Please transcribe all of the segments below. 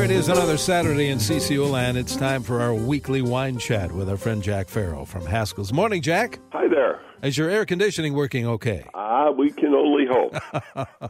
here it is another Saturday in CCO land. It's time for our weekly wine chat with our friend Jack Farrell from Haskell's. Morning, Jack. Hi there. Is your air conditioning working okay? Ah, uh, we can only hope.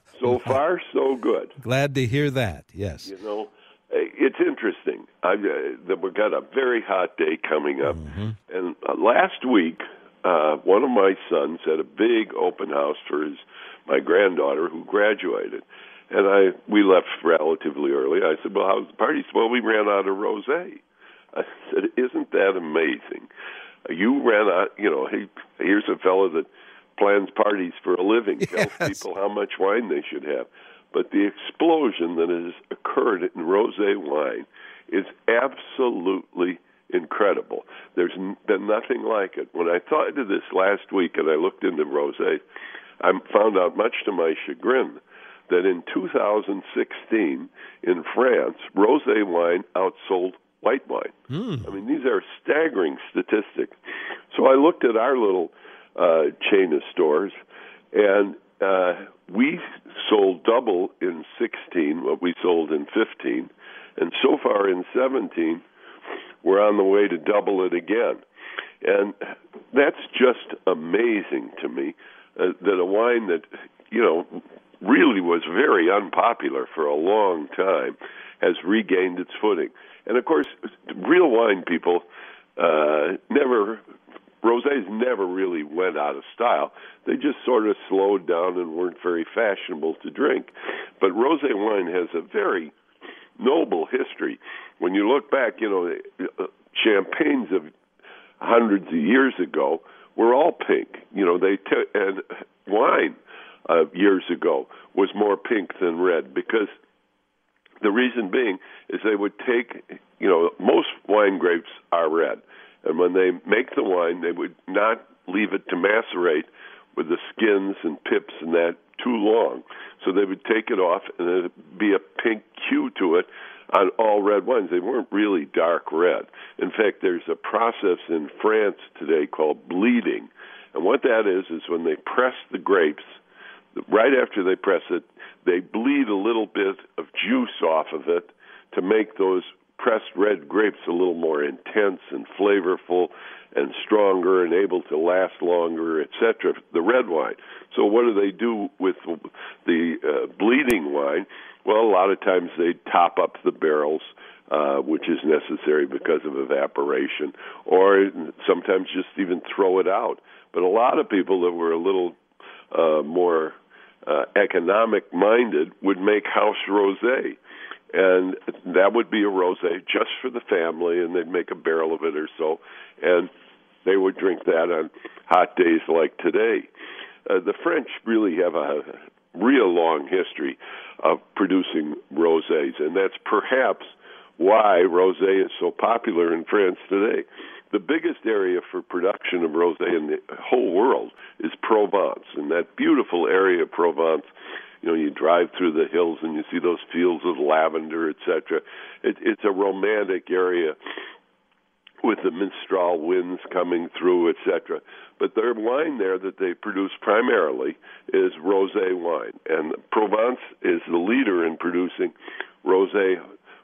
so far, so good. Glad to hear that. Yes. You know, it's interesting. I, uh, we've got a very hot day coming up, mm-hmm. and uh, last week, uh, one of my sons had a big open house for his my granddaughter who graduated and I we left relatively early. I said, "Well, how's the party?" Said, well, we ran out of rosé. I said, "Isn't that amazing? You ran out. You know, he, here's a fellow that plans parties for a living, tells yes. people how much wine they should have." But the explosion that has occurred in rosé wine is absolutely incredible. There's been nothing like it. When I thought of this last week and I looked into rosé, I found out, much to my chagrin, that in 2016 in France, rosé wine outsold white wine. Mm. I mean, these are staggering statistics. So I looked at our little uh, chain of stores, and uh, we sold double in 16 what we sold in 15, and so far in 17, we're on the way to double it again. And that's just amazing to me uh, that a wine that you know really was very unpopular for a long time has regained its footing. And of course, real wine people uh, never rosés never really went out of style. They just sort of slowed down and weren't very fashionable to drink. But rosé wine has a very noble history. When you look back, you know, champagnes of hundreds of years ago were all pink. You know, they t- and wine uh, years ago was more pink than red because the reason being is they would take, you know, most wine grapes are red, and when they make the wine, they would not leave it to macerate with the skins and pips and that too long. So they would take it off, and there'd be a pink hue to it on all red wines. They weren't really dark red. In fact, there's a process in France today called bleeding, and what that is is when they press the grapes right after they press it, they bleed a little bit of juice off of it to make those pressed red grapes a little more intense and flavorful and stronger and able to last longer, etc. The red wine. So what do they do with the uh, bleeding wine? Well, a lot of times they top up the barrels, uh, which is necessary because of evaporation, or sometimes just even throw it out. But a lot of people that were a little uh, more uh, economic minded would make house rosé. And that would be a rosé just for the family and they'd make a barrel of it or so and they would drink that on hot days like today. Uh, the french really have a real long history of producing rosés and that's perhaps why rosé is so popular in france today the biggest area for production of rosé in the whole world is Provence, and that beautiful area of Provence. You know, you drive through the hills and you see those fields of lavender, etc. It, it's a romantic area with the Mistral winds coming through, etc. But their wine there that they produce primarily is rosé wine, and Provence is the leader in producing rosé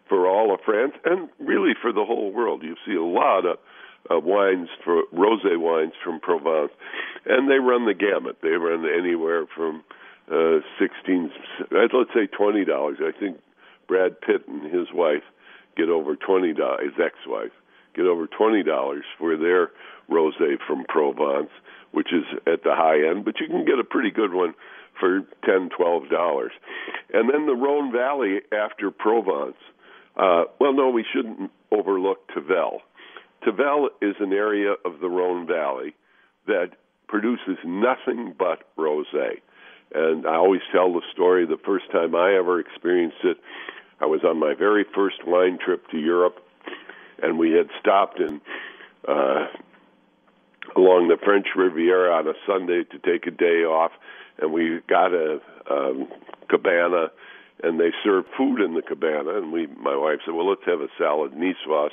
for all of France and really for the whole world. You see a lot of uh, wines for rosé wines from Provence, and they run the gamut. They run anywhere from uh, sixteen, uh, let's say twenty dollars. I think Brad Pitt and his wife get over twenty dollars. His ex-wife get over twenty dollars for their rosé from Provence, which is at the high end, but you can get a pretty good one for ten, twelve dollars. And then the Rhone Valley after Provence. Uh, well, no, we shouldn't overlook Tavel Tavel is an area of the Rhone Valley that produces nothing but rosé. And I always tell the story the first time I ever experienced it, I was on my very first wine trip to Europe, and we had stopped in uh, along the French Riviera on a Sunday to take a day off, and we got a um, cabana, and they served food in the cabana, and we, my wife said, "Well, let's have a salad niçoise."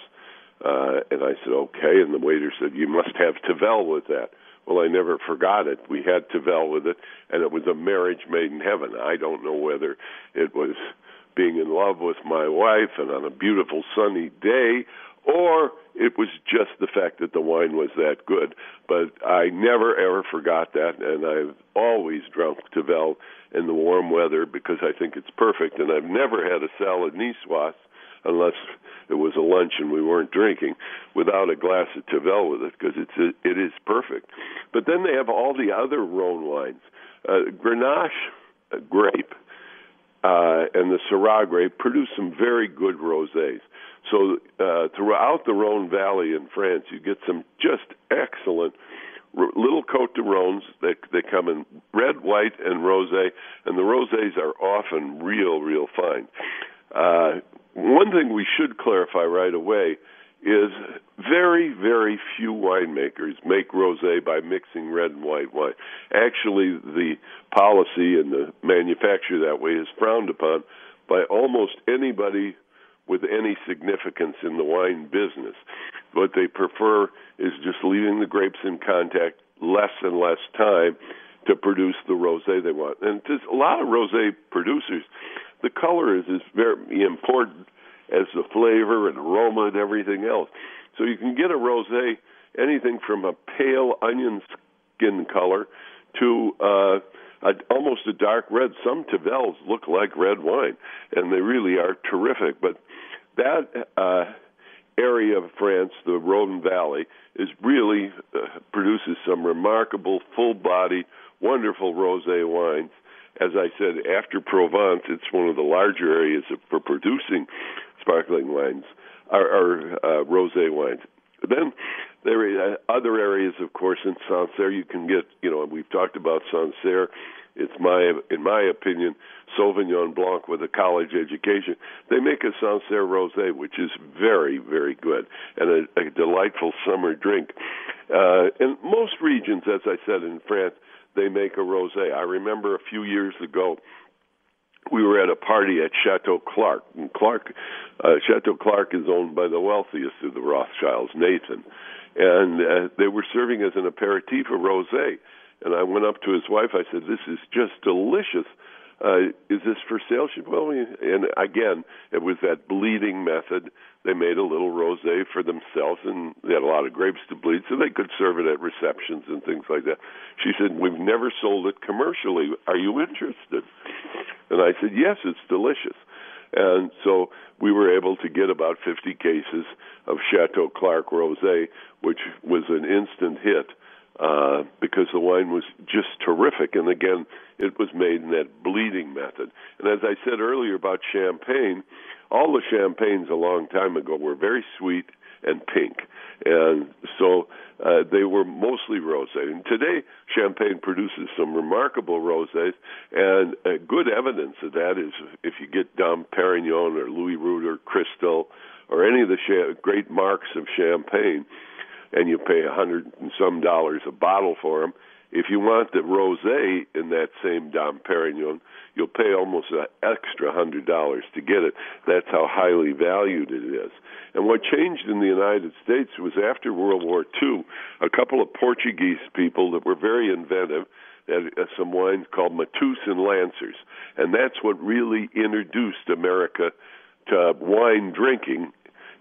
Uh, and I said, okay. And the waiter said, you must have Tavel with that. Well, I never forgot it. We had Tavel with it, and it was a marriage made in heaven. I don't know whether it was being in love with my wife and on a beautiful sunny day, or it was just the fact that the wine was that good. But I never ever forgot that, and I've always drunk Tavel in the warm weather because I think it's perfect. And I've never had a salad niçoise unless it was a lunch and we weren't drinking without a glass of Tavel with it because it's it is perfect. But then they have all the other Rhone wines, uh, Grenache uh, grape uh, and the Syrah grape produce some very good rosés. So uh, throughout the Rhone Valley in France, you get some just excellent little Cote de Rhones that they come in red, white, and rosé, and the rosés are often real, real fine. Uh, one thing we should clarify right away is very, very few winemakers make rosé by mixing red and white wine. Actually, the policy and the manufacture that way is frowned upon by almost anybody with any significance in the wine business. What they prefer is just leaving the grapes in contact less and less time to produce the rosé they want. And there's a lot of rosé producers. The color is, is very important as the flavor and aroma and everything else. So you can get a rosé anything from a pale onion skin color to uh, a, almost a dark red. Some Tavels look like red wine, and they really are terrific. But that uh, area of France, the Rhone Valley, is really uh, produces some remarkable, full-bodied, wonderful rosé wines. As I said, after Provence, it's one of the larger areas for producing sparkling wines or, or uh, rosé wines. Then there are other areas, of course, in Sancerre. You can get, you know, we've talked about Sancerre. It's my, in my opinion, Sauvignon Blanc with a college education. They make a Sancerre rosé, which is very, very good and a, a delightful summer drink. Uh, in most regions, as I said in France, they make a rosé. I remember a few years ago we were at a party at Chateau Clarke. And Clarke, uh, Chateau Clarke is owned by the wealthiest of the Rothschilds, Nathan, and uh, they were serving as an aperitif a rosé. And I went up to his wife. I said, "This is just delicious. Uh, is this for sale?" She, well, and again, it was that bleeding method they made a little rosé for themselves, and they had a lot of grapes to bleed, so they could serve it at receptions and things like that. She said, "We've never sold it commercially. Are you interested?" And I said, "Yes, it's delicious." And so we were able to get about 50 cases of Chateau Clarke Rosé, which was an instant hit uh, because the wine was just terrific. And again, it was made in that bleeding method. And as I said earlier about champagne, all the champagnes a long time ago were very sweet and pink, and so uh, they were mostly rosé. And today, Champagne produces some remarkable rosés, and uh, good evidence of that is if you get Dom Perignon or Louis Roux or Cristal or any of the cha- great marks of Champagne, and you pay a hundred and some dollars a bottle for them. If you want the rosé in that same Dom Perignon, you'll pay almost an extra hundred dollars to get it. That's how highly valued it is. And what changed in the United States was after World War II, a couple of Portuguese people that were very inventive had uh, some wines called Mateus and Lancers, and that's what really introduced America to wine drinking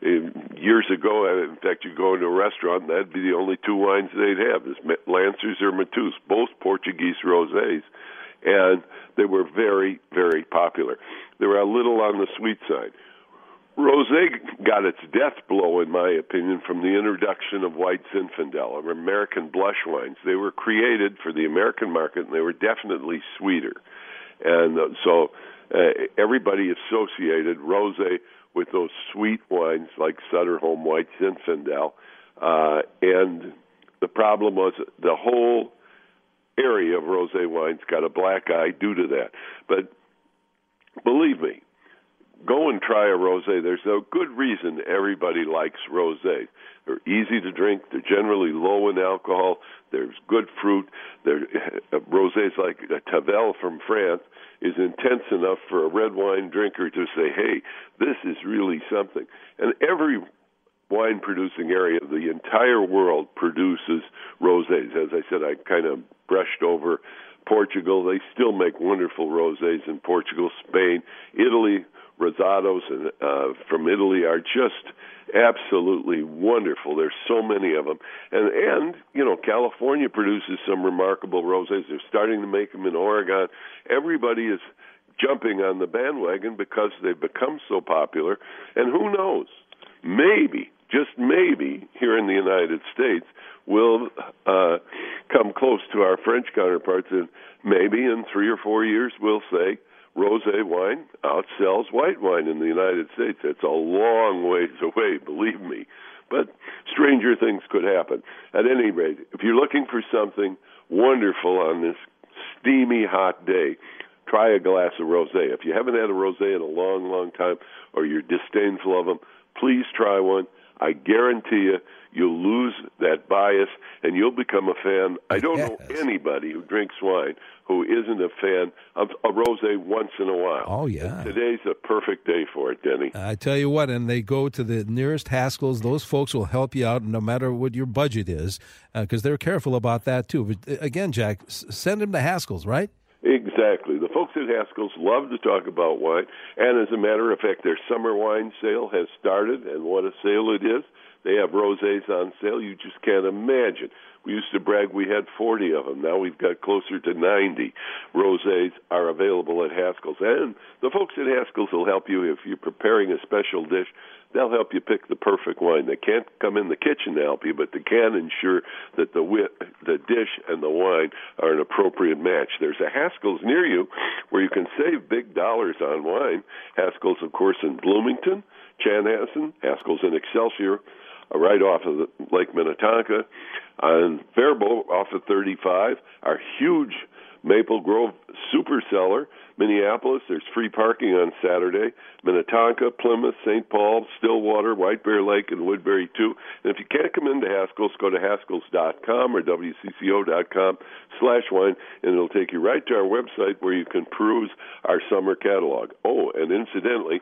years ago, uh, in fact, you go into a restaurant, and that'd be the only two wines they'd have: is Lancers or Mateus, both Portuguese rosés, and they were very, very popular. They were a little on the sweet side. Rosé got its death blow, in my opinion, from the introduction of White Zinfandel, or American blush wines. They were created for the American market, and they were definitely sweeter. And uh, so uh, everybody associated rosé with those sweet wines like Sutter Home White Zinfandel. Uh, and the problem was the whole area of rosé wines got a black eye due to that. But believe me, go and try a rosé. There's a good reason everybody likes rosé. They're easy to drink. They're generally low in alcohol. There's good fruit. They're uh, rosés like a Tavel from France is intense enough for a red wine drinker to say, "Hey, this is really something." And every wine producing area of the entire world produces rosés. As I said, I kind of brushed over Portugal. They still make wonderful rosés in Portugal, Spain, Italy rosados and uh, from Italy are just absolutely wonderful. There's so many of them, and and you know California produces some remarkable rosés. They're starting to make them in Oregon. Everybody is jumping on the bandwagon because they've become so popular. And who knows? Maybe, just maybe, here in the United States, we'll uh, come close to our French counterparts, and maybe in three or four years we'll say rosé wine outsells white wine in the United States. It's a long ways away, believe me. But stranger things could happen. At any rate, if you're looking for something wonderful on this steamy hot day, try a glass of rosé. If you haven't had a rosé in a long, long time or you're disdainful of them, please try one. I guarantee you, you'll lose that bias and you'll become a fan. I don't yes. know anybody who drinks wine who isn't a fan of a rosé once in a while. Oh yeah, today's a perfect day for it, Denny. I tell you what, and they go to the nearest Haskell's. Those folks will help you out, no matter what your budget is, because uh, they're careful about that too. But uh, again, Jack, send them to Haskell's, right? Exactly. The folks at Haskell's love to talk about wine, and as a matter of fact, their summer wine sale has started, and what a sale it is! They have rosés on sale. You just can't imagine. We used to brag we had 40 of them. Now we've got closer to 90. Rosés are available at Haskell's. And the folks at Haskell's will help you if you're preparing a special dish they'll help you pick the perfect wine. They can't come in the kitchen to help you, but they can ensure that the wi- the dish and the wine are an appropriate match. There's a Haskell's near you where you can save big dollars on wine. Haskell's, of course, in Bloomington, Chanhassen, Haskell's in Excelsior, right off of the Lake Minnetonka, on Faribault off of 35. Our huge Maple Grove super cellar Minneapolis, there's free parking on Saturday. Minnetonka, Plymouth, St. Paul, Stillwater, White Bear Lake, and Woodbury too. And if you can't come into Haskell's, go to haskells.com or wcco.com slash wine, and it'll take you right to our website where you can peruse our summer catalog. Oh, and incidentally,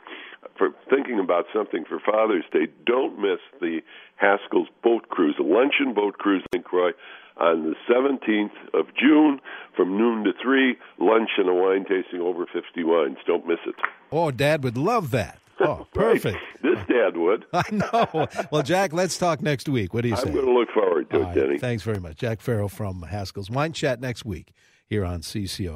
for thinking about something for Father's Day, don't miss the Haskell's boat cruise, a luncheon boat cruise in Croix on the 17th of June from noon to 3, lunch and a wine tasting over 50 wines. Don't miss it. Oh, Dad would love that. Oh, perfect. This dad would. I know. Well, Jack, let's talk next week. What do you say? I'm going to look forward to All it, right. Denny. Thanks very much. Jack Farrell from Haskell's Wine Chat next week here on CCO.